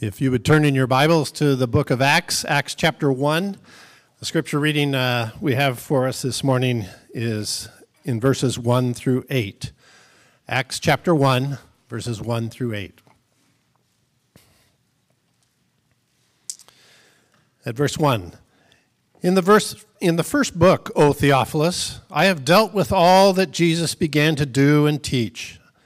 If you would turn in your Bibles to the book of Acts, Acts chapter 1, the scripture reading uh, we have for us this morning is in verses 1 through 8. Acts chapter 1, verses 1 through 8. At verse 1. In the, verse, in the first book, O Theophilus, I have dealt with all that Jesus began to do and teach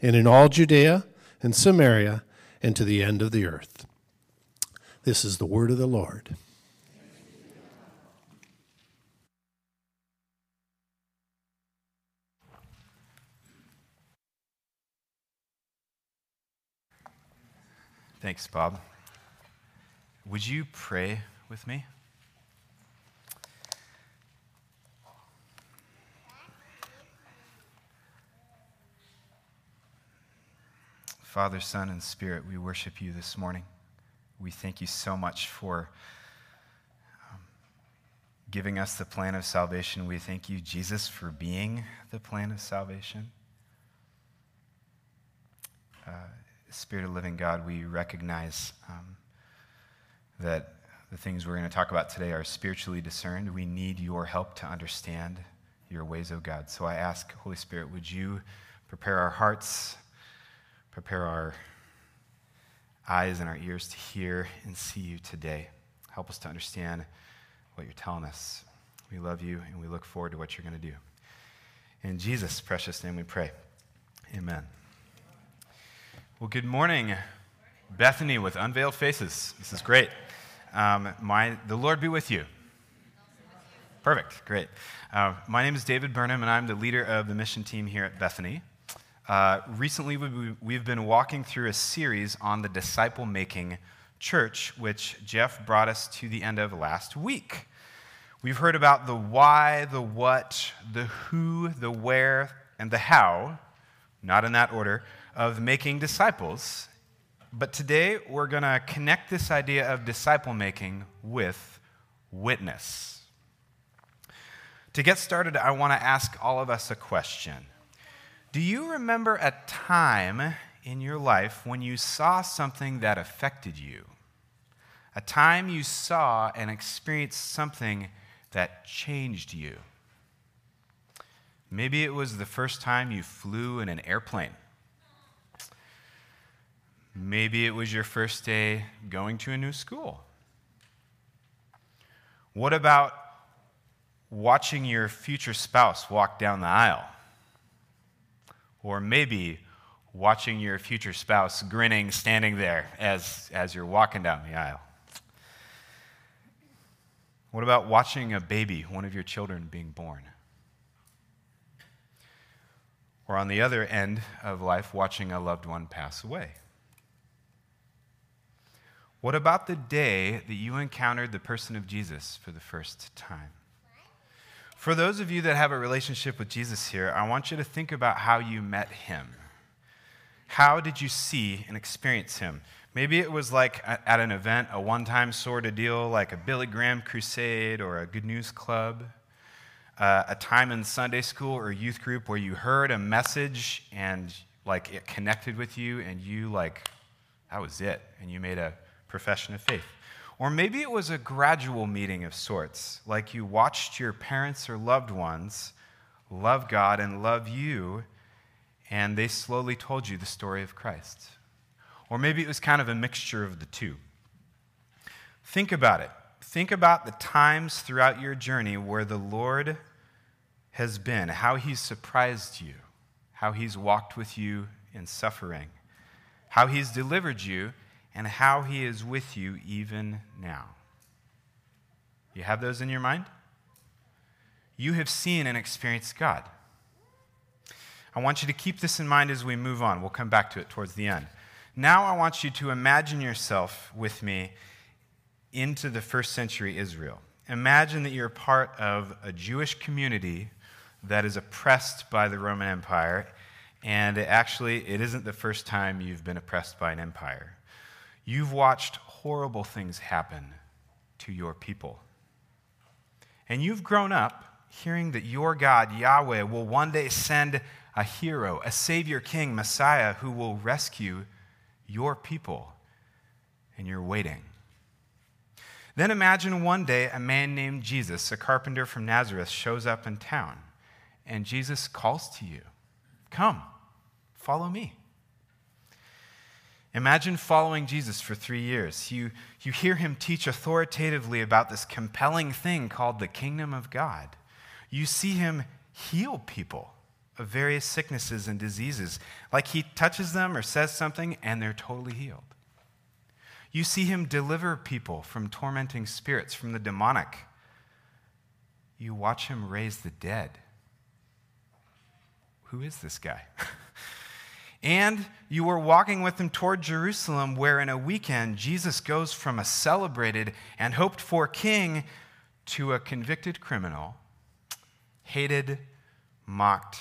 and in all Judea and Samaria and to the end of the earth. This is the word of the Lord. Thanks, Bob. Would you pray with me? Father, Son, and Spirit, we worship you this morning. We thank you so much for um, giving us the plan of salvation. We thank you, Jesus, for being the plan of salvation. Uh, Spirit of living God, we recognize um, that the things we're going to talk about today are spiritually discerned. We need your help to understand your ways, O oh God. So I ask, Holy Spirit, would you prepare our hearts? Prepare our eyes and our ears to hear and see you today. Help us to understand what you're telling us. We love you and we look forward to what you're going to do. In Jesus' precious name we pray. Amen. Well, good morning, Bethany with unveiled faces. This is great. Um, my, the Lord be with you. Perfect, great. Uh, my name is David Burnham, and I'm the leader of the mission team here at Bethany. Uh, recently, we've been walking through a series on the disciple making church, which Jeff brought us to the end of last week. We've heard about the why, the what, the who, the where, and the how, not in that order, of making disciples. But today, we're going to connect this idea of disciple making with witness. To get started, I want to ask all of us a question. Do you remember a time in your life when you saw something that affected you? A time you saw and experienced something that changed you? Maybe it was the first time you flew in an airplane. Maybe it was your first day going to a new school. What about watching your future spouse walk down the aisle? Or maybe watching your future spouse grinning, standing there as, as you're walking down the aisle. What about watching a baby, one of your children, being born? Or on the other end of life, watching a loved one pass away? What about the day that you encountered the person of Jesus for the first time? For those of you that have a relationship with Jesus here, I want you to think about how you met him. How did you see and experience him? Maybe it was like at an event, a one time sort of deal, like a Billy Graham crusade or a Good News Club. Uh, a time in Sunday school or youth group where you heard a message and like it connected with you and you like that was it and you made a profession of faith or maybe it was a gradual meeting of sorts, like you watched your parents or loved ones love God and love you, and they slowly told you the story of Christ. Or maybe it was kind of a mixture of the two. Think about it. Think about the times throughout your journey where the Lord has been, how he's surprised you, how he's walked with you in suffering, how he's delivered you, and how he is with you even now. You have those in your mind? You have seen and experienced God. I want you to keep this in mind as we move on. We'll come back to it towards the end. Now, I want you to imagine yourself with me into the first century Israel. Imagine that you're part of a Jewish community that is oppressed by the Roman Empire, and actually, it isn't the first time you've been oppressed by an empire. You've watched horrible things happen to your people. And you've grown up hearing that your God, Yahweh, will one day send a hero, a Savior King, Messiah, who will rescue your people. And you're waiting. Then imagine one day a man named Jesus, a carpenter from Nazareth, shows up in town, and Jesus calls to you Come, follow me. Imagine following Jesus for three years. You, you hear him teach authoritatively about this compelling thing called the kingdom of God. You see him heal people of various sicknesses and diseases. Like he touches them or says something, and they're totally healed. You see him deliver people from tormenting spirits, from the demonic. You watch him raise the dead. Who is this guy? and you were walking with him toward Jerusalem, where in a weekend Jesus goes from a celebrated and hoped for king to a convicted criminal, hated, mocked,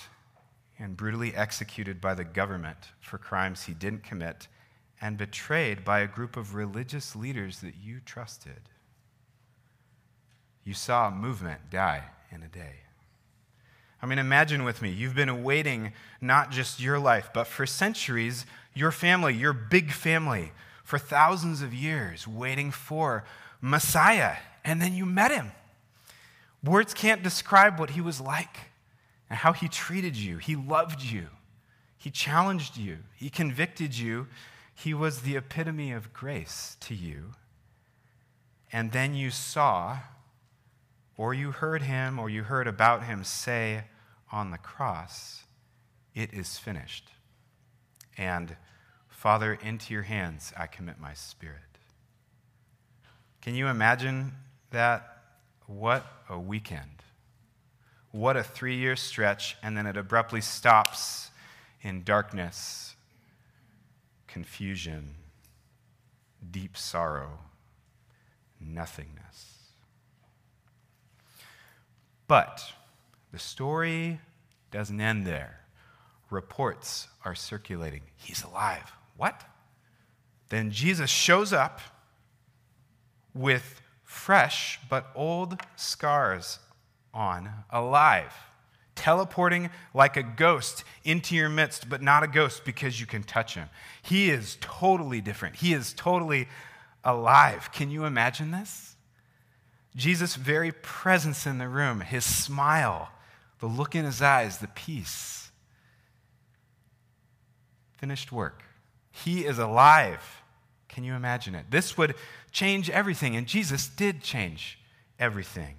and brutally executed by the government for crimes he didn't commit and betrayed by a group of religious leaders that you trusted. You saw a movement die in a day. I mean, imagine with me, you've been awaiting not just your life, but for centuries, your family, your big family, for thousands of years, waiting for Messiah, and then you met him. Words can't describe what he was like and how he treated you. He loved you, he challenged you, he convicted you, he was the epitome of grace to you. And then you saw, or you heard him, or you heard about him say on the cross, It is finished. And Father, into your hands I commit my spirit. Can you imagine that? What a weekend. What a three year stretch, and then it abruptly stops in darkness confusion, deep sorrow, nothingness. But the story doesn't end there. Reports are circulating. He's alive. What? Then Jesus shows up with fresh but old scars on, alive teleporting like a ghost into your midst, but not a ghost because you can touch him. He is totally different. He is totally alive. Can you imagine this? Jesus' very presence in the room, his smile, the look in his eyes, the peace. Finished work. He is alive. Can you imagine it? This would change everything, and Jesus did change everything.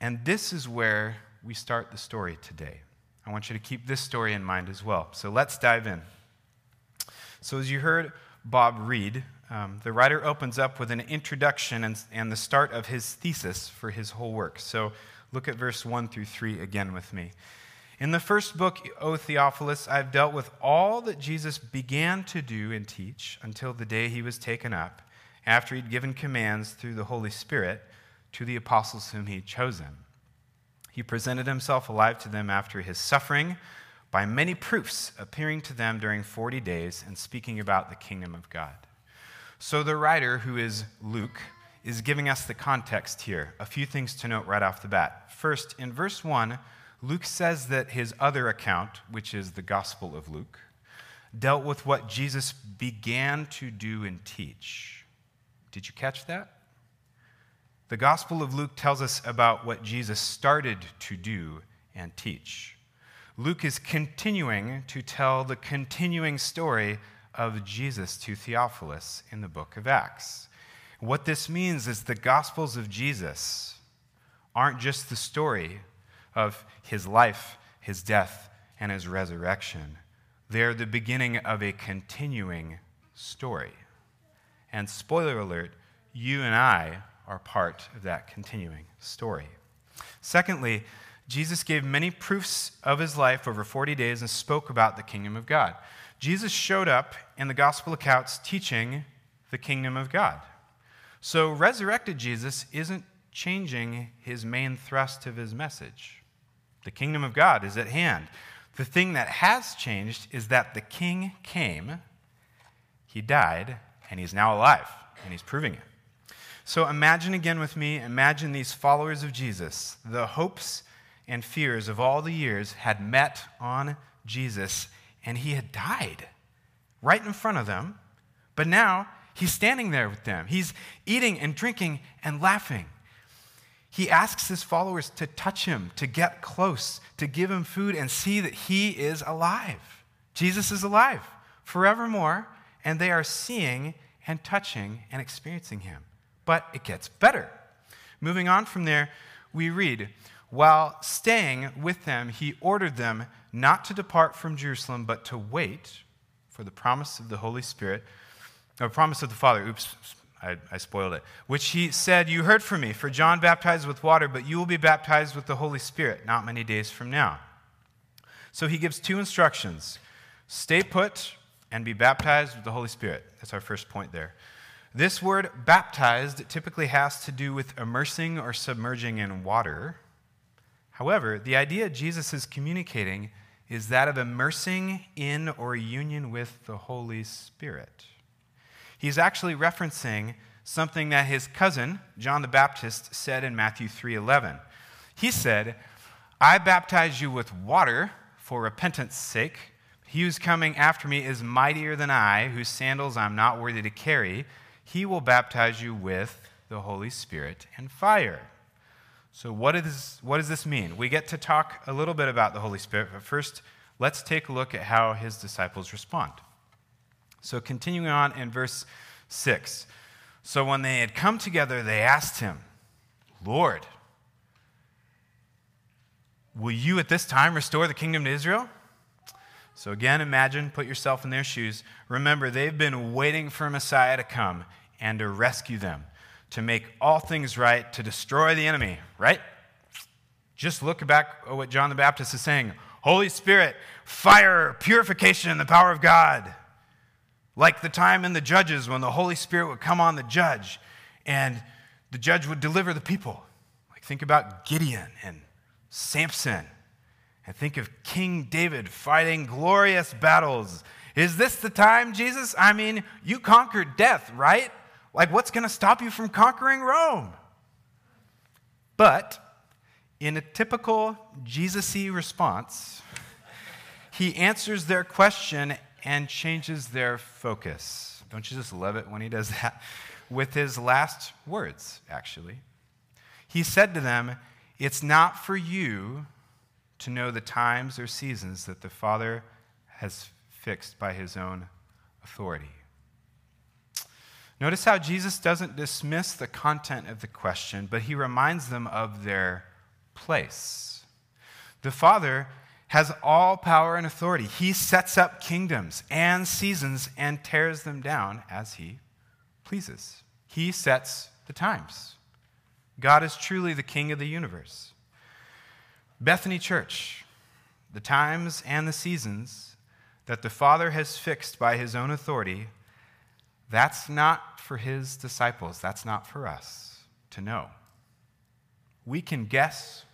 And this is where we start the story today. I want you to keep this story in mind as well. So let's dive in. So, as you heard Bob read, um, the writer opens up with an introduction and, and the start of his thesis for his whole work. So, look at verse 1 through 3 again with me. In the first book, O Theophilus, I've dealt with all that Jesus began to do and teach until the day he was taken up, after he'd given commands through the Holy Spirit to the apostles whom he'd chosen. He presented himself alive to them after his suffering by many proofs, appearing to them during 40 days and speaking about the kingdom of God. So the writer, who is Luke, is giving us the context here. A few things to note right off the bat. First, in verse 1, Luke says that his other account, which is the Gospel of Luke, dealt with what Jesus began to do and teach. Did you catch that? The Gospel of Luke tells us about what Jesus started to do and teach. Luke is continuing to tell the continuing story of Jesus to Theophilus in the book of Acts. What this means is the Gospels of Jesus aren't just the story of his life, his death, and his resurrection. They're the beginning of a continuing story. And spoiler alert, you and I are part of that continuing story. Secondly, Jesus gave many proofs of his life over 40 days and spoke about the kingdom of God. Jesus showed up in the gospel accounts teaching the kingdom of God. So, resurrected Jesus isn't changing his main thrust of his message. The kingdom of God is at hand. The thing that has changed is that the king came, he died, and he's now alive, and he's proving it. So imagine again with me, imagine these followers of Jesus, the hopes and fears of all the years had met on Jesus, and he had died right in front of them. But now he's standing there with them. He's eating and drinking and laughing. He asks his followers to touch him, to get close, to give him food, and see that he is alive. Jesus is alive forevermore, and they are seeing and touching and experiencing him. But it gets better. Moving on from there, we read, While staying with them, he ordered them not to depart from Jerusalem, but to wait for the promise of the Holy Spirit, or promise of the Father. Oops, I, I, spoiled it. Which he said, You heard from me, for John baptized with water, but you will be baptized with the Holy Spirit not many days from now. So he gives two instructions stay put and be baptized with the Holy Spirit. That's our first point there. This word baptized typically has to do with immersing or submerging in water. However, the idea Jesus is communicating is that of immersing in or union with the Holy Spirit. He's actually referencing something that his cousin, John the Baptist, said in Matthew 3:11. He said, "I baptize you with water for repentance' sake. He who's coming after me is mightier than I, whose sandals I'm not worthy to carry." he will baptize you with the Holy Spirit and fire. So, what, is, what does this mean? We get to talk a little bit about the Holy Spirit, but first, let's take a look at how his disciples respond. So, continuing on in verse 6. So, when they had come together, they asked him, Lord, will you at this time restore the kingdom to Israel? So, again, imagine, put yourself in their shoes. Remember, they've been waiting for Messiah to come and to rescue them, to make all things right, to destroy the enemy, right? Just look back at what John the Baptist is saying Holy Spirit, fire, purification, and the power of God. Like the time in the judges when the Holy Spirit would come on the judge and the judge would deliver the people. Like think about Gideon and Samson. And think of King David fighting glorious battles. Is this the time, Jesus? I mean, you conquered death, right? Like, what's going to stop you from conquering Rome? But in a typical Jesus y response, he answers their question and changes their focus. Don't you just love it when he does that? With his last words, actually. He said to them, It's not for you to know the times or seasons that the Father has fixed by his own authority. Notice how Jesus doesn't dismiss the content of the question, but he reminds them of their place. The Father has all power and authority. He sets up kingdoms and seasons and tears them down as he pleases. He sets the times. God is truly the king of the universe. Bethany Church, the times and the seasons that the Father has fixed by his own authority that's not for his disciples. That's not for us to know. We can guess.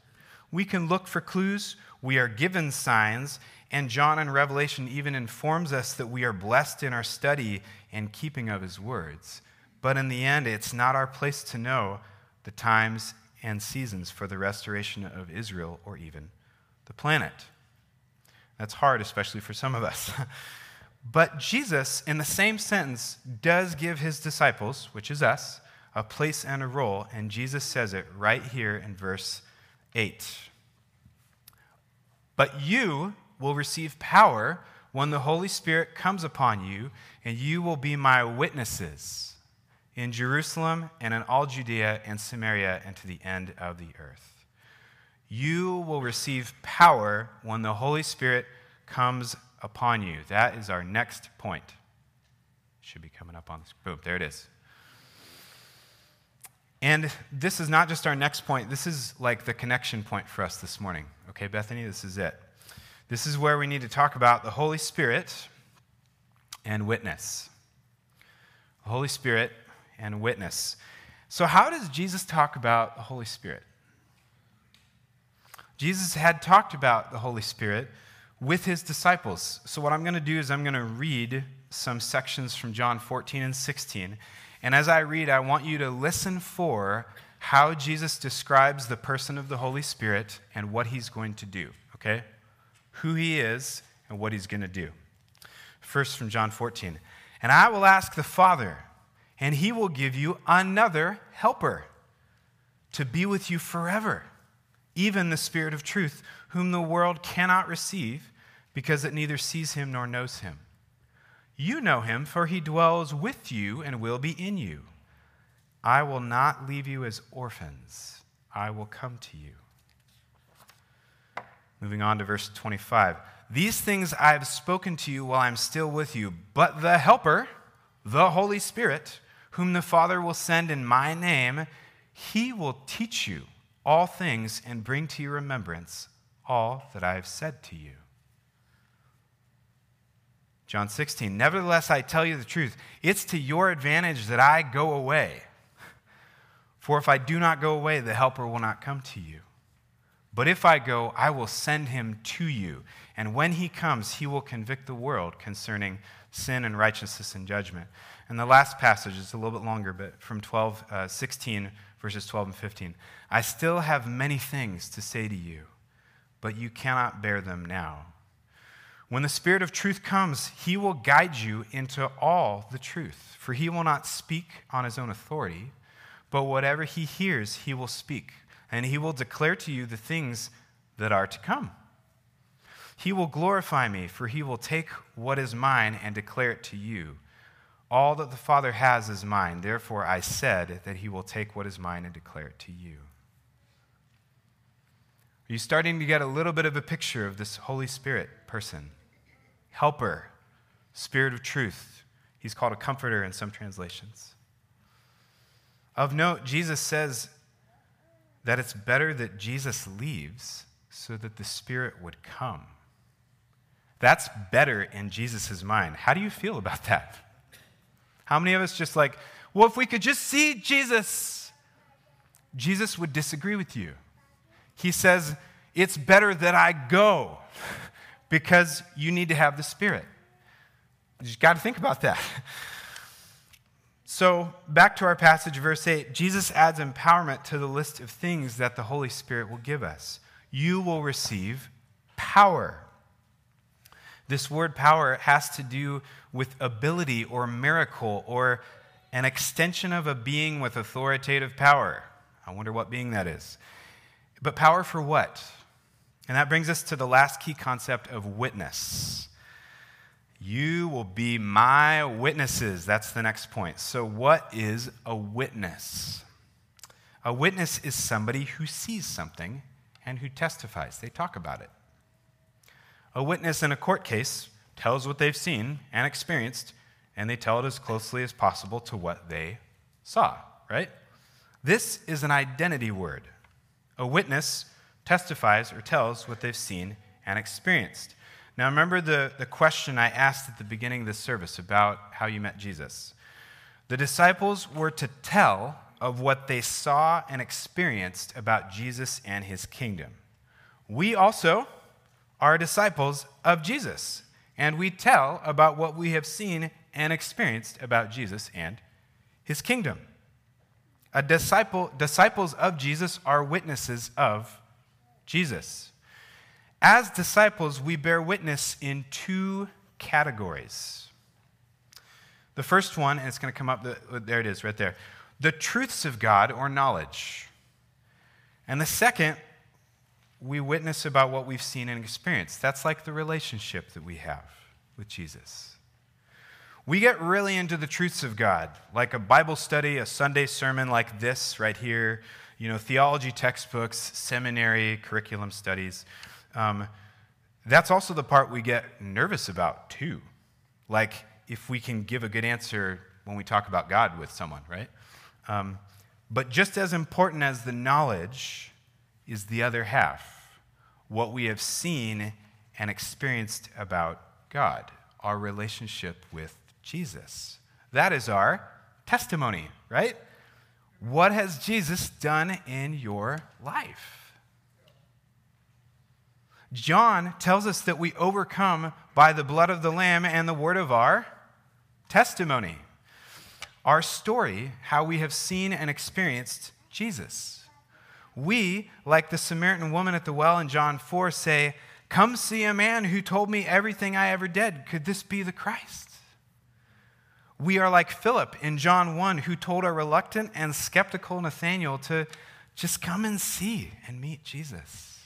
We can look for clues. We are given signs. And John in Revelation even informs us that we are blessed in our study and keeping of his words. But in the end, it's not our place to know the times and seasons for the restoration of Israel or even the planet. That's hard, especially for some of us. But Jesus, in the same sentence, does give his disciples, which is us, a place and a role. And Jesus says it right here in verse 8. But you will receive power when the Holy Spirit comes upon you, and you will be my witnesses in Jerusalem and in all Judea and Samaria and to the end of the earth. You will receive power when the Holy Spirit comes upon you. That is our next point. Should be coming up on this. Boom, there it is. And this is not just our next point, this is like the connection point for us this morning. Okay, Bethany, this is it. This is where we need to talk about the Holy Spirit and witness. The Holy Spirit and witness. So, how does Jesus talk about the Holy Spirit? Jesus had talked about the Holy Spirit with his disciples. So, what I'm going to do is I'm going to read some sections from John 14 and 16. And as I read, I want you to listen for how Jesus describes the person of the Holy Spirit and what he's going to do, okay? Who he is and what he's going to do. First from John 14. And I will ask the Father, and he will give you another helper to be with you forever, even the Spirit of truth, whom the world cannot receive because it neither sees him nor knows him. You know him, for he dwells with you and will be in you. I will not leave you as orphans, I will come to you. Moving on to verse 25. These things I have spoken to you while I'm still with you, but the Helper, the Holy Spirit, whom the Father will send in my name, he will teach you all things and bring to your remembrance all that I have said to you. John 16, nevertheless, I tell you the truth. It's to your advantage that I go away. For if I do not go away, the Helper will not come to you. But if I go, I will send him to you. And when he comes, he will convict the world concerning sin and righteousness and judgment. And the last passage is a little bit longer, but from 12, uh, 16, verses 12 and 15. I still have many things to say to you, but you cannot bear them now. When the Spirit of truth comes, he will guide you into all the truth. For he will not speak on his own authority, but whatever he hears, he will speak, and he will declare to you the things that are to come. He will glorify me, for he will take what is mine and declare it to you. All that the Father has is mine. Therefore, I said that he will take what is mine and declare it to you. Are you starting to get a little bit of a picture of this Holy Spirit person? Helper, Spirit of truth. He's called a comforter in some translations. Of note, Jesus says that it's better that Jesus leaves so that the Spirit would come. That's better in Jesus' mind. How do you feel about that? How many of us just like, well, if we could just see Jesus, Jesus would disagree with you. He says, It's better that I go because you need to have the Spirit. You got to think about that. So, back to our passage, verse 8 Jesus adds empowerment to the list of things that the Holy Spirit will give us. You will receive power. This word power has to do with ability or miracle or an extension of a being with authoritative power. I wonder what being that is. But power for what? And that brings us to the last key concept of witness. You will be my witnesses. That's the next point. So, what is a witness? A witness is somebody who sees something and who testifies, they talk about it. A witness in a court case tells what they've seen and experienced, and they tell it as closely as possible to what they saw, right? This is an identity word. A witness testifies or tells what they've seen and experienced. Now, remember the, the question I asked at the beginning of this service about how you met Jesus. The disciples were to tell of what they saw and experienced about Jesus and his kingdom. We also are disciples of Jesus, and we tell about what we have seen and experienced about Jesus and his kingdom. A disciple, disciples of Jesus are witnesses of Jesus. As disciples, we bear witness in two categories. The first one, and it's going to come up, oh, there it is right there the truths of God or knowledge. And the second, we witness about what we've seen and experienced. That's like the relationship that we have with Jesus. We get really into the truths of God, like a Bible study, a Sunday sermon like this right here, you know, theology textbooks, seminary, curriculum studies. Um, that's also the part we get nervous about, too. Like if we can give a good answer when we talk about God with someone, right? Um, but just as important as the knowledge is the other half, what we have seen and experienced about God, our relationship with Jesus. That is our testimony, right? What has Jesus done in your life? John tells us that we overcome by the blood of the Lamb and the word of our testimony. Our story, how we have seen and experienced Jesus. We, like the Samaritan woman at the well in John 4, say, Come see a man who told me everything I ever did. Could this be the Christ? We are like Philip in John 1, who told a reluctant and skeptical Nathanael to just come and see and meet Jesus.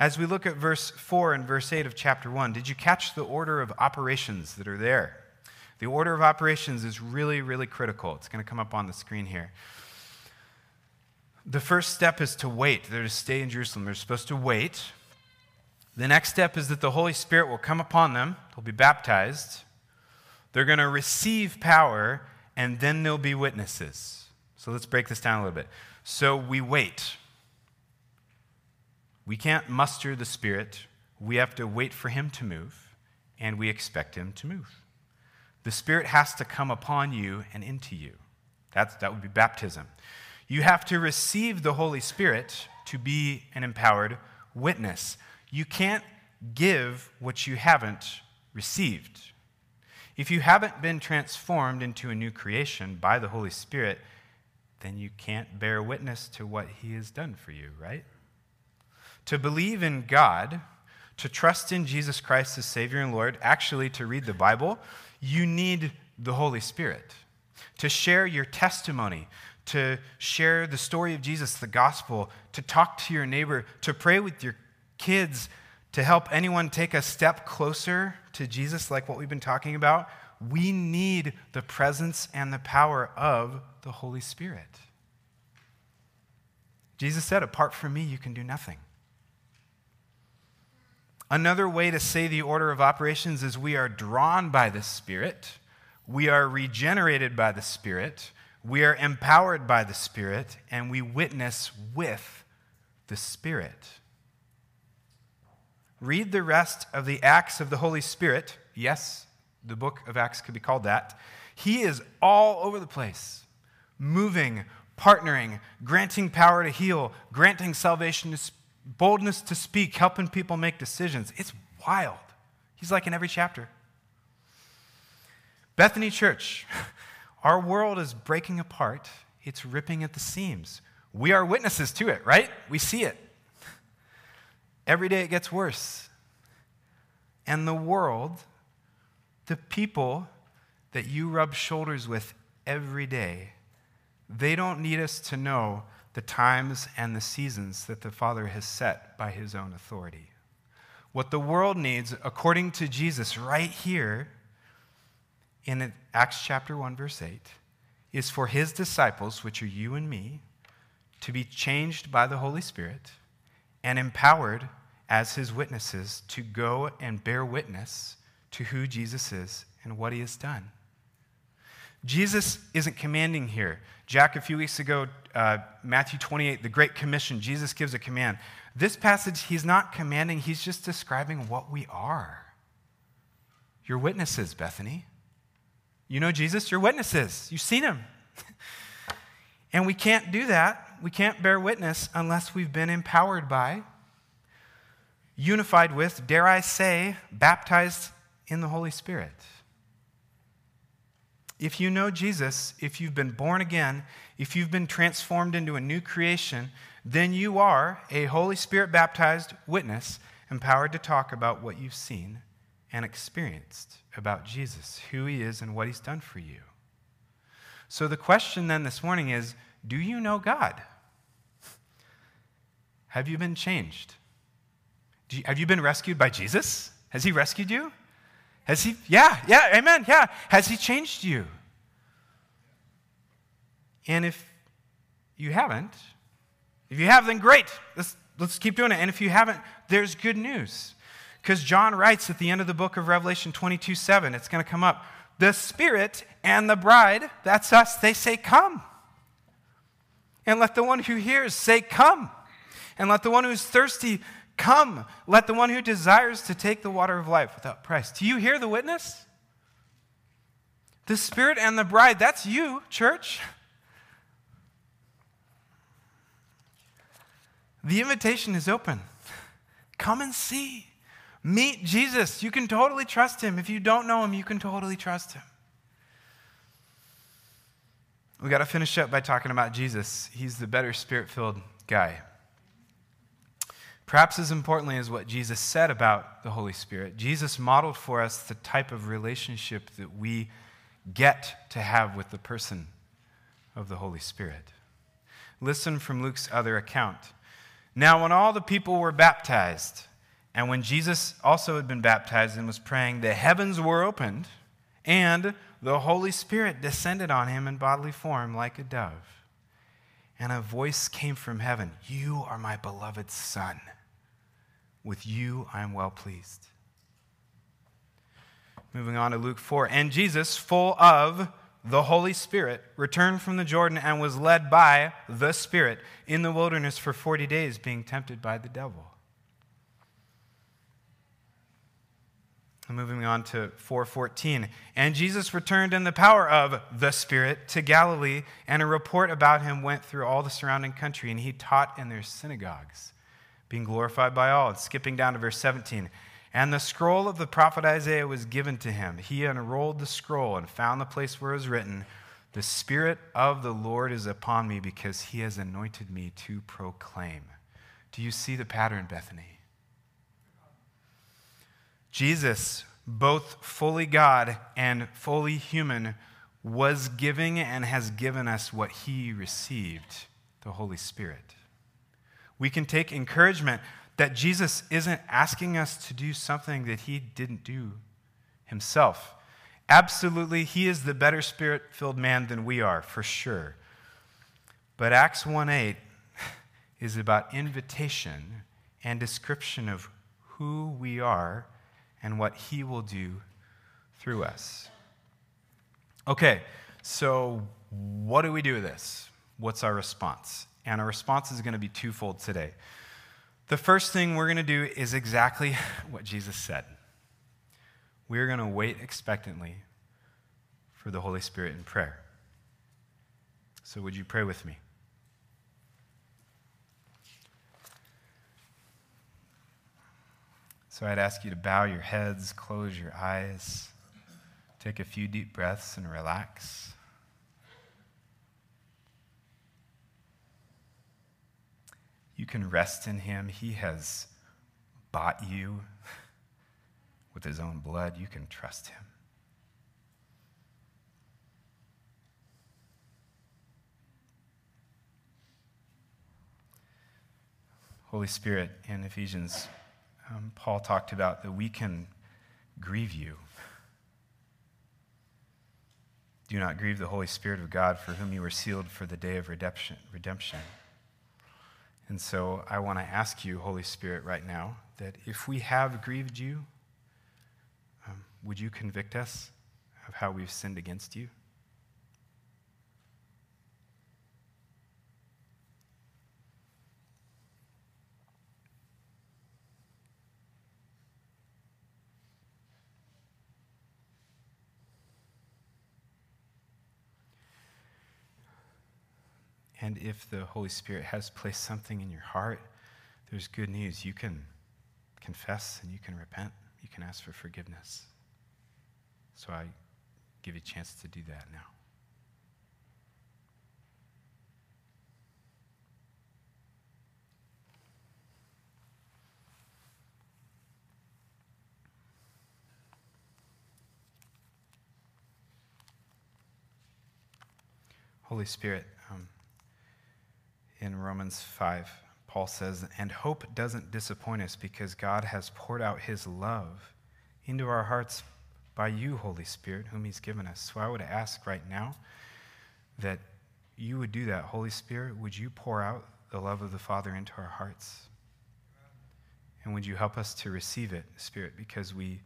As we look at verse 4 and verse 8 of chapter 1, did you catch the order of operations that are there? The order of operations is really, really critical. It's going to come up on the screen here. The first step is to wait. They're to stay in Jerusalem. They're supposed to wait. The next step is that the Holy Spirit will come upon them, they'll be baptized. They're going to receive power, and then they'll be witnesses. So let's break this down a little bit. So we wait. We can't muster the Spirit. We have to wait for Him to move, and we expect Him to move. The Spirit has to come upon you and into you. That's, that would be baptism. You have to receive the Holy Spirit to be an empowered witness. You can't give what you haven't received. If you haven't been transformed into a new creation by the Holy Spirit, then you can't bear witness to what He has done for you, right? To believe in God, to trust in Jesus Christ as Savior and Lord, actually to read the Bible, you need the Holy Spirit. To share your testimony, to share the story of Jesus, the gospel, to talk to your neighbor, to pray with your kids, to help anyone take a step closer to Jesus, like what we've been talking about, we need the presence and the power of the Holy Spirit. Jesus said, Apart from me, you can do nothing. Another way to say the order of operations is we are drawn by the Spirit, we are regenerated by the Spirit, we are empowered by the Spirit, and we witness with the Spirit. Read the rest of the Acts of the Holy Spirit. Yes, the book of Acts could be called that. He is all over the place, moving, partnering, granting power to heal, granting salvation, boldness to speak, helping people make decisions. It's wild. He's like in every chapter. Bethany Church, our world is breaking apart, it's ripping at the seams. We are witnesses to it, right? We see it. Every day it gets worse. And the world, the people that you rub shoulders with every day, they don't need us to know the times and the seasons that the Father has set by his own authority. What the world needs, according to Jesus, right here in Acts chapter 1, verse 8, is for his disciples, which are you and me, to be changed by the Holy Spirit and empowered as his witnesses to go and bear witness to who Jesus is and what he has done. Jesus isn't commanding here. Jack, a few weeks ago, uh, Matthew 28, the Great Commission, Jesus gives a command. This passage, he's not commanding, he's just describing what we are. You're witnesses, Bethany. You know Jesus, you're witnesses. You've seen him. and we can't do that. We can't bear witness unless we've been empowered by unified with, dare I say, baptized in the Holy Spirit. If you know Jesus, if you've been born again, if you've been transformed into a new creation, then you are a Holy Spirit baptized witness, empowered to talk about what you've seen and experienced about Jesus, who he is, and what he's done for you. So the question then this morning is do you know God? Have you been changed? You, have you been rescued by Jesus? Has he rescued you? Has he, yeah, yeah, amen, yeah. Has he changed you? And if you haven't, if you have, then great. Let's, let's keep doing it. And if you haven't, there's good news. Because John writes at the end of the book of Revelation 22 7, it's going to come up. The Spirit and the bride, that's us, they say, Come. And let the one who hears say, Come. And let the one who's thirsty come. Let the one who desires to take the water of life without price. Do you hear the witness? The Spirit and the bride, that's you, church. The invitation is open. Come and see. Meet Jesus. You can totally trust him. If you don't know him, you can totally trust him. We got to finish up by talking about Jesus. He's the better spirit filled guy. Perhaps as importantly as what Jesus said about the Holy Spirit, Jesus modeled for us the type of relationship that we get to have with the person of the Holy Spirit. Listen from Luke's other account. Now, when all the people were baptized, and when Jesus also had been baptized and was praying, the heavens were opened, and the Holy Spirit descended on him in bodily form like a dove. And a voice came from heaven You are my beloved Son. With you I am well pleased. Moving on to Luke 4. And Jesus, full of the Holy Spirit, returned from the Jordan and was led by the Spirit in the wilderness for 40 days, being tempted by the devil. Moving on to 414. And Jesus returned in the power of the Spirit to Galilee, and a report about him went through all the surrounding country, and he taught in their synagogues, being glorified by all. And skipping down to verse 17. And the scroll of the prophet Isaiah was given to him. He unrolled the scroll and found the place where it was written, The Spirit of the Lord is upon me because he has anointed me to proclaim. Do you see the pattern, Bethany? Jesus, both fully God and fully human, was giving and has given us what he received the Holy Spirit. We can take encouragement that Jesus isn't asking us to do something that he didn't do himself. Absolutely, he is the better spirit filled man than we are, for sure. But Acts 1 8 is about invitation and description of who we are and what He will do through us. Okay, so what do we do with this? What's our response? And our response is going to be twofold today. The first thing we're going to do is exactly what Jesus said. We're going to wait expectantly for the Holy Spirit in prayer. So, would you pray with me? So I'd ask you to bow your heads, close your eyes, take a few deep breaths, and relax. You can rest in Him. He has bought you with His own blood. You can trust Him. Holy Spirit, in Ephesians um, Paul talked about that we can grieve you. Do not grieve the Holy Spirit of God, for whom you were sealed for the day of redemption. redemption. And so I want to ask you, Holy Spirit, right now, that if we have grieved you, um, would you convict us of how we've sinned against you? And if the Holy Spirit has placed something in your heart, there's good news. You can confess and you can repent. You can ask for forgiveness. So I give you a chance to do that now. Holy Spirit, in Romans 5, Paul says, And hope doesn't disappoint us because God has poured out his love into our hearts by you, Holy Spirit, whom He's given us. So I would ask right now that you would do that. Holy Spirit, would you pour out the love of the Father into our hearts? And would you help us to receive it, Spirit, because we,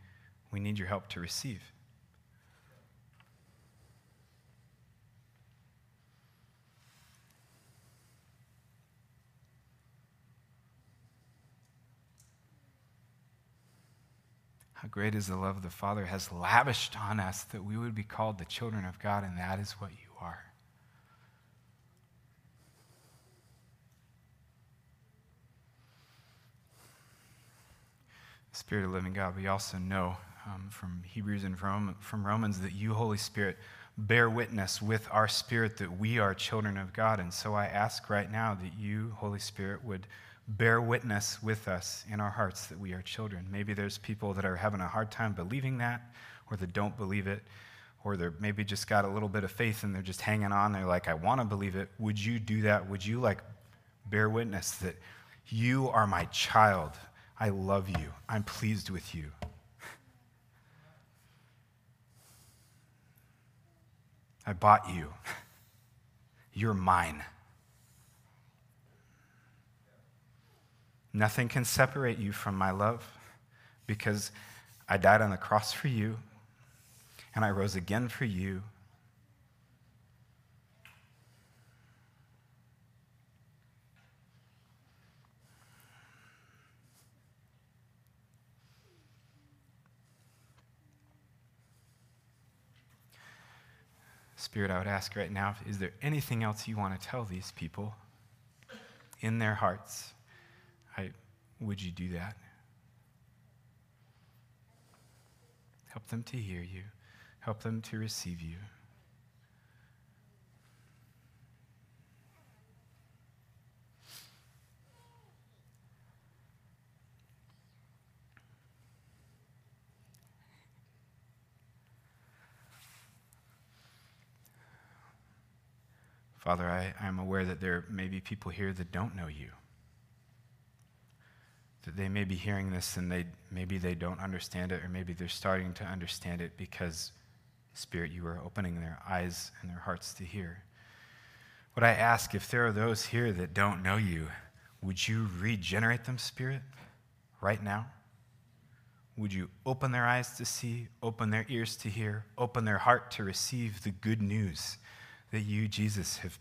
we need your help to receive. How great is the love the Father has lavished on us that we would be called the children of God, and that is what you are. Spirit of living God, we also know um, from Hebrews and from, from Romans that you, Holy Spirit, bear witness with our spirit that we are children of God. And so I ask right now that you, Holy Spirit, would bear witness with us in our hearts that we are children. Maybe there's people that are having a hard time believing that, or that don't believe it, or they're maybe just got a little bit of faith and they're just hanging on. They're like, I want to believe it. Would you do that? Would you like bear witness that you are my child? I love you. I'm pleased with you. I bought you. You're mine. Nothing can separate you from my love because I died on the cross for you and I rose again for you. Spirit, I would ask right now is there anything else you want to tell these people in their hearts? Would you do that? Help them to hear you, help them to receive you. Father, I, I'm aware that there may be people here that don't know you that they may be hearing this and they maybe they don't understand it or maybe they're starting to understand it because spirit you are opening their eyes and their hearts to hear. What i ask if there are those here that don't know you would you regenerate them spirit right now? Would you open their eyes to see open their ears to hear open their heart to receive the good news that you jesus have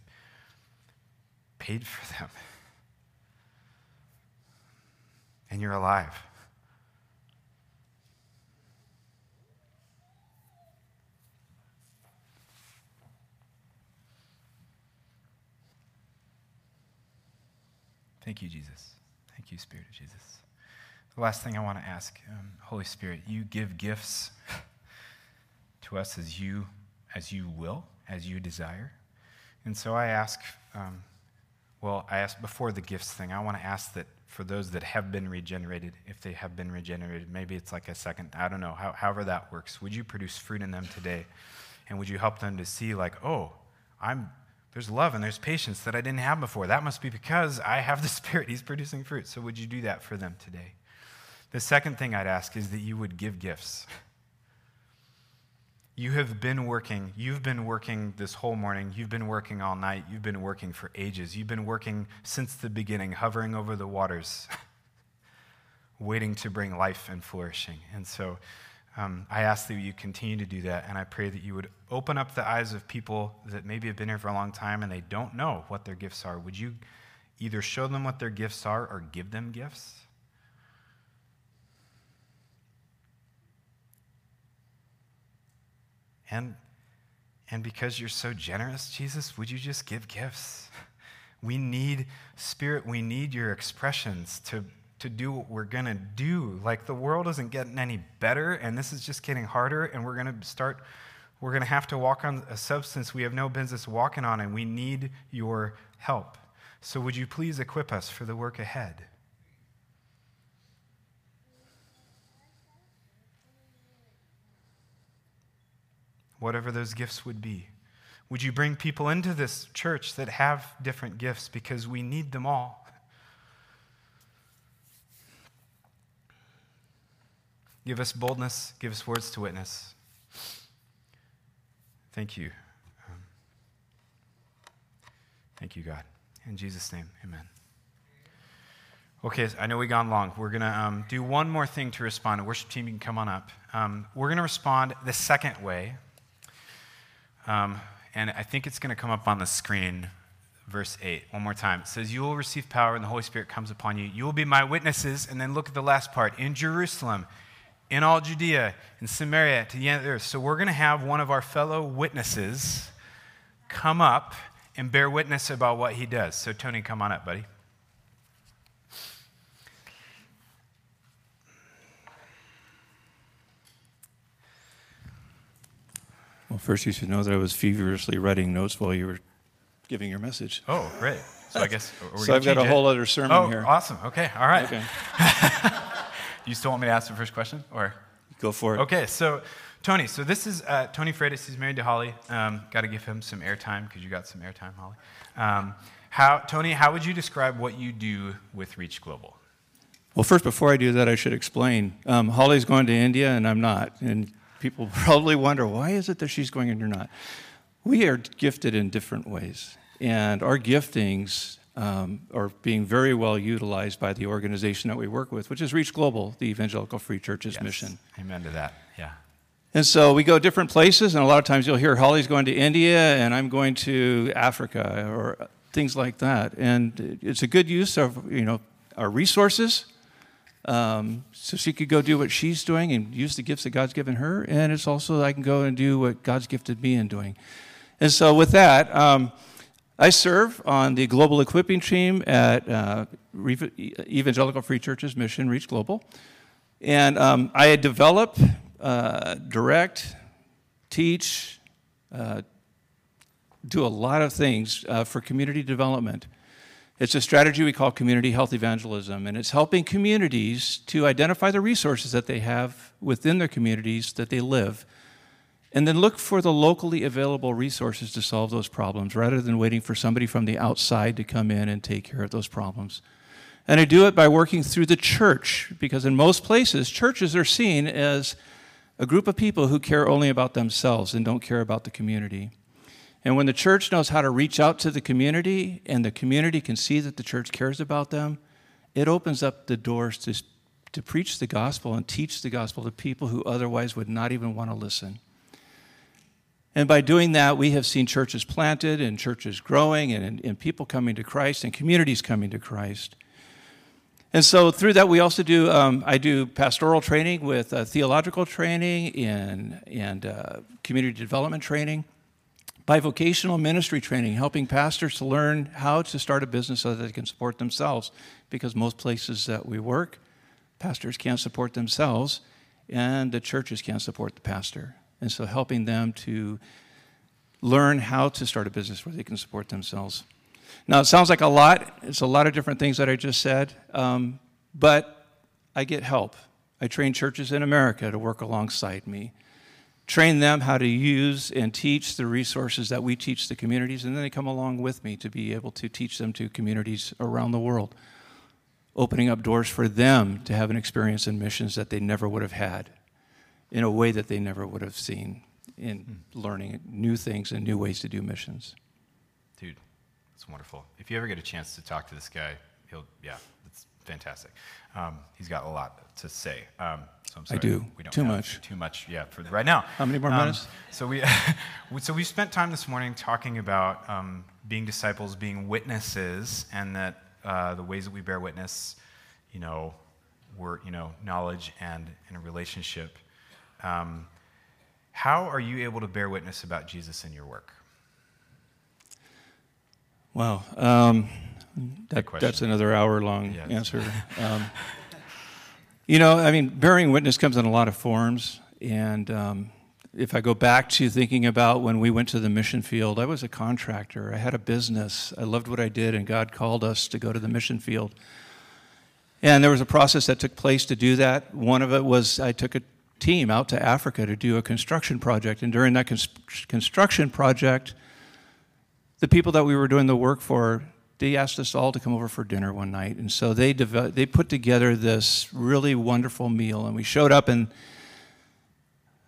paid for them and you're alive. Thank you, Jesus. Thank you, Spirit of Jesus. The last thing I want to ask, um, Holy Spirit, you give gifts to us as you as you will, as you desire. And so I ask, um, well, I ask before the gifts thing, I want to ask that for those that have been regenerated, if they have been regenerated. Maybe it's like a second, I don't know, how, however that works. Would you produce fruit in them today? And would you help them to see, like, oh, I'm, there's love and there's patience that I didn't have before. That must be because I have the Spirit. He's producing fruit. So would you do that for them today? The second thing I'd ask is that you would give gifts. You have been working, you've been working this whole morning, you've been working all night, you've been working for ages, you've been working since the beginning, hovering over the waters, waiting to bring life and flourishing. And so um, I ask that you continue to do that, and I pray that you would open up the eyes of people that maybe have been here for a long time and they don't know what their gifts are. Would you either show them what their gifts are or give them gifts? And, and because you're so generous, Jesus, would you just give gifts? We need, Spirit, we need your expressions to, to do what we're going to do. Like the world isn't getting any better, and this is just getting harder, and we're going to start, we're going to have to walk on a substance we have no business walking on, and we need your help. So would you please equip us for the work ahead? Whatever those gifts would be. Would you bring people into this church that have different gifts because we need them all? Give us boldness, give us words to witness. Thank you. Um, thank you, God. In Jesus' name, amen. Okay, I know we've gone long. We're going to um, do one more thing to respond. Worship team, you can come on up. Um, we're going to respond the second way. Um, and I think it's going to come up on the screen, verse 8, one more time. It says, You will receive power, and the Holy Spirit comes upon you. You will be my witnesses. And then look at the last part in Jerusalem, in all Judea, in Samaria, to the end of the earth. So we're going to have one of our fellow witnesses come up and bear witness about what he does. So, Tony, come on up, buddy. Well, first, you should know that I was feverishly writing notes while you were giving your message. Oh, great. So I guess so. I've got a whole other sermon here. oh, here. awesome. Okay. All right. Okay. you still want me to ask the first question, or go for it? Okay. So, Tony. So this is uh, Tony Freitas. He's married to Holly. Um, got to give him some airtime because you got some airtime, Holly. Um, how, Tony? How would you describe what you do with Reach Global? Well, first, before I do that, I should explain. Um, Holly's going to India, and I'm not. And people probably wonder why is it that she's going and you're not? We are gifted in different ways, and our giftings um, are being very well utilized by the organization that we work with, which is Reach Global, the Evangelical Free Church's yes. mission. Amen to that. Yeah. And so we go different places, and a lot of times you'll hear Holly's going to India, and I'm going to Africa, or things like that. And it's a good use of you know our resources um, so she could go do what she's doing and use the gifts that God's given her. And it's also I can go and do what God's gifted me in doing. And so with that, um, I serve on the global equipping team at uh, Evangelical Free Church's Mission Reach Global. And um, I develop, uh, direct, teach, uh, do a lot of things uh, for community development. It's a strategy we call community health evangelism, and it's helping communities to identify the resources that they have within their communities that they live, and then look for the locally available resources to solve those problems rather than waiting for somebody from the outside to come in and take care of those problems. And I do it by working through the church, because in most places, churches are seen as a group of people who care only about themselves and don't care about the community. And when the church knows how to reach out to the community and the community can see that the church cares about them, it opens up the doors to, to preach the gospel and teach the gospel to people who otherwise would not even want to listen. And by doing that, we have seen churches planted and churches growing and, and people coming to Christ and communities coming to Christ. And so through that, we also do, um, I do pastoral training with uh, theological training and, and uh, community development training bivocational ministry training, helping pastors to learn how to start a business so that they can support themselves. Because most places that we work, pastors can't support themselves, and the churches can't support the pastor. And so helping them to learn how to start a business where they can support themselves. Now, it sounds like a lot. It's a lot of different things that I just said, um, but I get help. I train churches in America to work alongside me train them how to use and teach the resources that we teach the communities, and then they come along with me to be able to teach them to communities around the world, opening up doors for them to have an experience in missions that they never would have had in a way that they never would have seen in mm. learning new things and new ways to do missions. Dude, it's wonderful. If you ever get a chance to talk to this guy, he'll, yeah, it's fantastic. Um, he's got a lot to say. Um, so I'm do. We don't too much. Too much, yeah, for right now. How many more um, minutes? So we, so we spent time this morning talking about um, being disciples, being witnesses, and that uh, the ways that we bear witness, you know, were you know knowledge and in a relationship. Um, how are you able to bear witness about Jesus in your work? Wow, um, that, that's another hour-long yes. answer. Um, you know, I mean, bearing witness comes in a lot of forms. And um, if I go back to thinking about when we went to the mission field, I was a contractor. I had a business. I loved what I did, and God called us to go to the mission field. And there was a process that took place to do that. One of it was I took a team out to Africa to do a construction project. And during that construction project, the people that we were doing the work for they asked us all to come over for dinner one night. And so they, they put together this really wonderful meal. And we showed up, and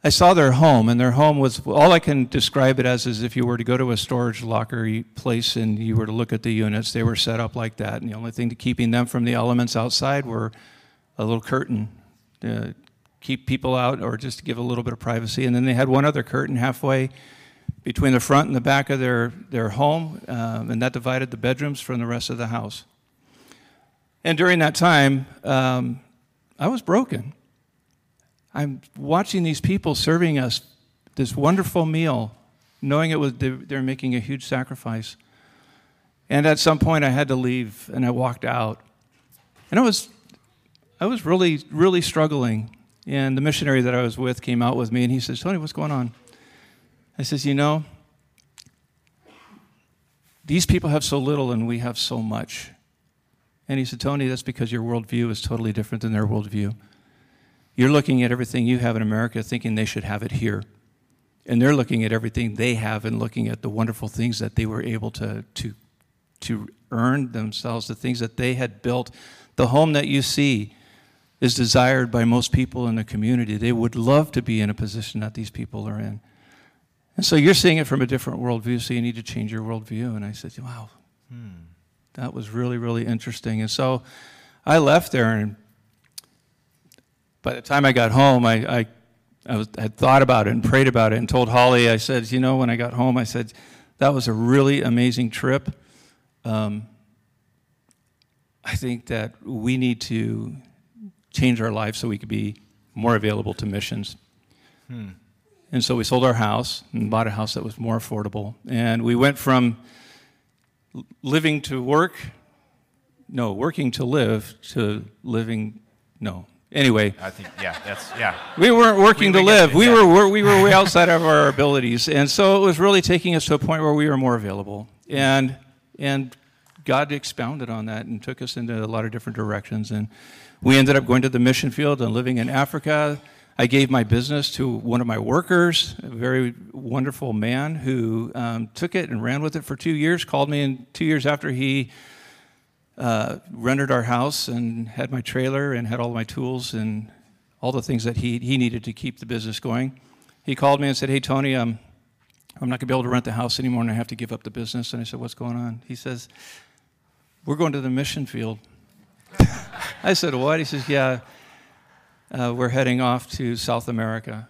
I saw their home, and their home was all I can describe it as is if you were to go to a storage locker place and you were to look at the units, they were set up like that. And the only thing to keeping them from the elements outside were a little curtain to keep people out or just to give a little bit of privacy. And then they had one other curtain halfway between the front and the back of their, their home, um, and that divided the bedrooms from the rest of the house. And during that time, um, I was broken. I'm watching these people serving us this wonderful meal, knowing it was they're making a huge sacrifice. And at some point, I had to leave, and I walked out. And I was, I was really, really struggling. And the missionary that I was with came out with me, and he says, "Tony, what's going on?" I says, "You know, these people have so little, and we have so much." And he said, "Tony, that's because your worldview is totally different than their worldview." You're looking at everything you have in America thinking they should have it here. And they're looking at everything they have and looking at the wonderful things that they were able to, to, to earn themselves, the things that they had built. The home that you see is desired by most people in the community. They would love to be in a position that these people are in. And so you're seeing it from a different worldview, so you need to change your worldview. And I said, wow, hmm. that was really, really interesting. And so I left there and by the time I got home, I, I, I was, had thought about it and prayed about it and told Holly, I said, you know, when I got home, I said, that was a really amazing trip. Um, I think that we need to change our lives so we could be more available to missions. Hmm. And so we sold our house and bought a house that was more affordable. And we went from living to work, no, working to live, to living, no, Anyway, I think yeah, that's yeah. We weren't working we, to live. We were we were way outside of our abilities, and so it was really taking us to a point where we were more available. And and God expounded on that and took us into a lot of different directions. And we ended up going to the mission field and living in Africa. I gave my business to one of my workers, a very wonderful man who um, took it and ran with it for two years. Called me in two years after he uh, rented our house and had my trailer and had all my tools and all the things that he, he needed to keep the business going. He called me and said, Hey, Tony, um, I'm not going to be able to rent the house anymore and I have to give up the business. And I said, What's going on? He says, We're going to the mission field. I said, What? He says, Yeah, uh, we're heading off to South America.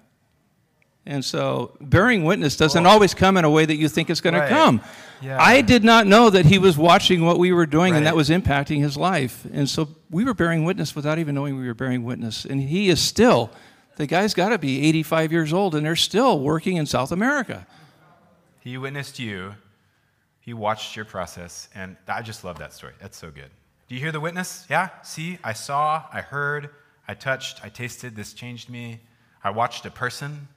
And so bearing witness doesn't always come in a way that you think it's going right. to come. Yeah. I did not know that he was watching what we were doing right. and that was impacting his life. And so we were bearing witness without even knowing we were bearing witness. And he is still, the guy's got to be 85 years old and they're still working in South America. He witnessed you, he watched your process, and I just love that story. That's so good. Do you hear the witness? Yeah? See, I saw, I heard, I touched, I tasted, this changed me. I watched a person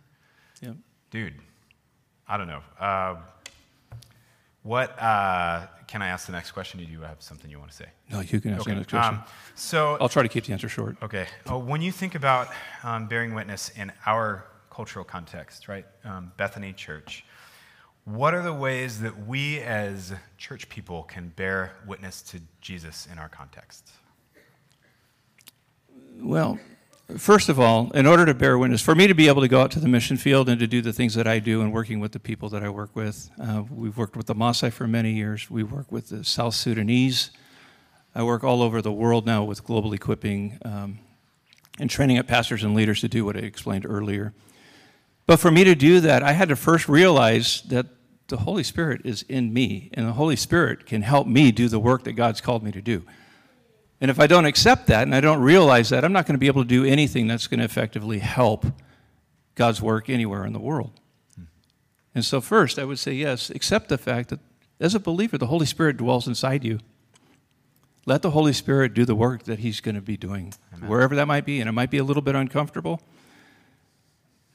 Yep. Dude, I don't know. Uh, what uh, can I ask the next question? Do you have something you want to say? No, you can ask okay. the next question. Um, so I'll try to keep the answer short. Okay. Uh, when you think about um, bearing witness in our cultural context, right? Um, Bethany Church. What are the ways that we as church people can bear witness to Jesus in our context? Well, first of all, in order to bear witness, for me to be able to go out to the mission field and to do the things that I do and working with the people that I work with, uh, we've worked with the Maasai for many years. We work with the South Sudanese. I work all over the world now with global equipping um, and training up pastors and leaders to do what I explained earlier. But for me to do that, I had to first realize that the Holy Spirit is in me, and the Holy Spirit can help me do the work that God's called me to do. And if I don't accept that and I don't realize that, I'm not going to be able to do anything that's going to effectively help God's work anywhere in the world. And so, first, I would say yes, accept the fact that as a believer, the Holy Spirit dwells inside you. Let the Holy Spirit do the work that He's going to be doing, Amen. wherever that might be. And it might be a little bit uncomfortable,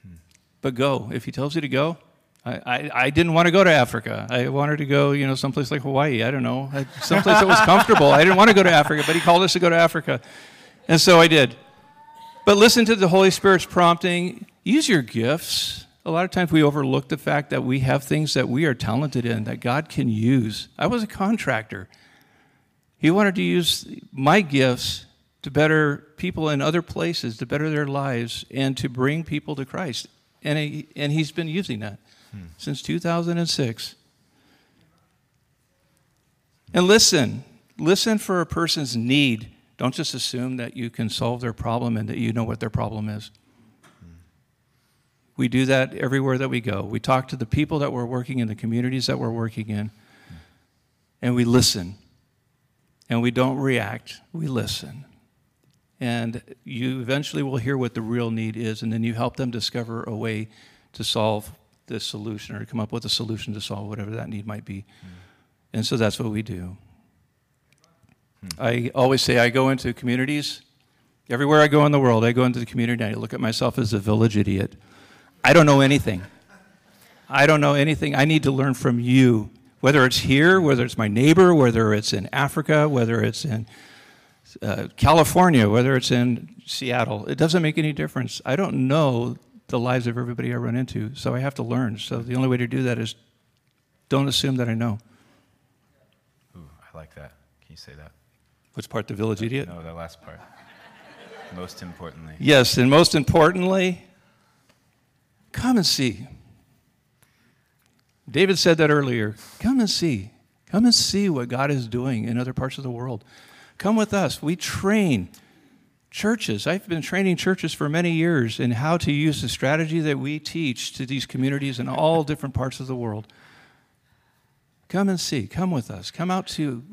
hmm. but go. If He tells you to go, I, I, didn't want to go to Africa. I wanted to go, you know, someplace like Hawaii. I don't know, someplace that was comfortable. I didn't want to go to Africa, but he called us to go to Africa, and so I did. But listen to the Holy Spirit's prompting. Use your gifts. A lot of times we overlook the fact that we have things that we are talented in that God can use. I was a contractor. He wanted to use my gifts to better people in other places, to better their lives, and to bring people to Christ And, he, and he's been using that since 2006. And listen, listen for a person's need. Don't just assume that you can solve their problem and that you know what their problem is. We do that everywhere that we go. We talk to the people that we're working in, the communities that we're working in, and we listen. And we don't react, we listen. And you eventually will hear what the real need is, and then you help them discover a way to solve this solution or come up with a solution to solve whatever that need might be. And so that's what we do. I always say I go into communities. Everywhere I go in the world, I go into the community and I look at myself as a village idiot. I don't know anything. I don't know anything. I need to learn from you, whether it's here, whether it's my neighbor, whether it's in Africa, whether it's in uh, California, whether it's in Seattle. It doesn't make any difference. I don't know the lives of everybody I run into, so I have to learn. So the only way to do that is don't assume that I know. Ooh, I like that. Can you say that? Which part, the village idiot? No, the last part. Most importantly. Yes, and most importantly, come and see. David said that earlier. Come and see. Come and see what God is doing in other parts of the world. Come with us. We train churches. I've been training churches for many years in how to use the strategy that we teach to these communities in all different parts of the world. Come and see. Come with us. Come out to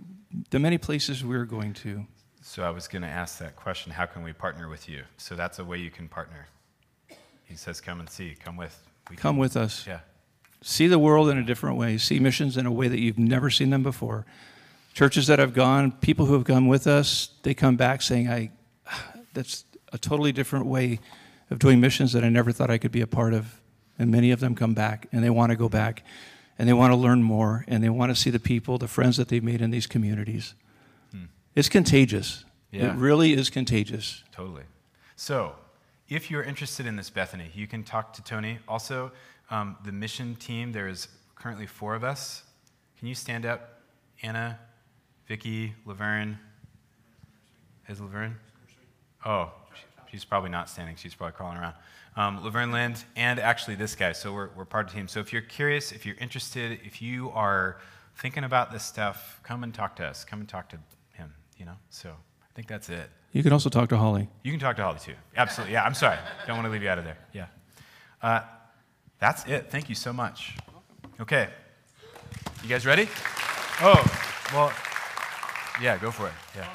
the many places we're going to. So I was going to ask that question how can we partner with you? So that's a way you can partner. He says, come and see. Come with. We Come can, with us. Yeah. See the world in a different way. See missions in a way that you've never seen them before. Churches that have gone, people who have come with us, they come back saying, I, that's a totally different way of doing missions that I never thought I could be a part of. And many of them come back and they want to go back and they want to learn more and they want to see the people, the friends that they've made in these communities. Hmm. It's contagious. Yeah. It really is contagious. Totally. So, if you're interested in this, Bethany, you can talk to Tony. Also, um, the mission team, there's currently four of us. Can you stand up? Anna, Vicky, Laverne. Is Laverne? Oh, she's probably not standing. She's probably crawling around. Um, Laverne Lind, and actually this guy. So we're, we're part of the team. So if you're curious, if you're interested, if you are thinking about this stuff, come and talk to us. Come and talk to him, you know? So I think that's it. You can also talk to Holly. You can talk to Holly too. Absolutely. Yeah, I'm sorry. Don't want to leave you out of there. Yeah. Uh, that's it. Thank you so much. Okay. You guys ready? Oh, well, yeah, go for it. Yeah.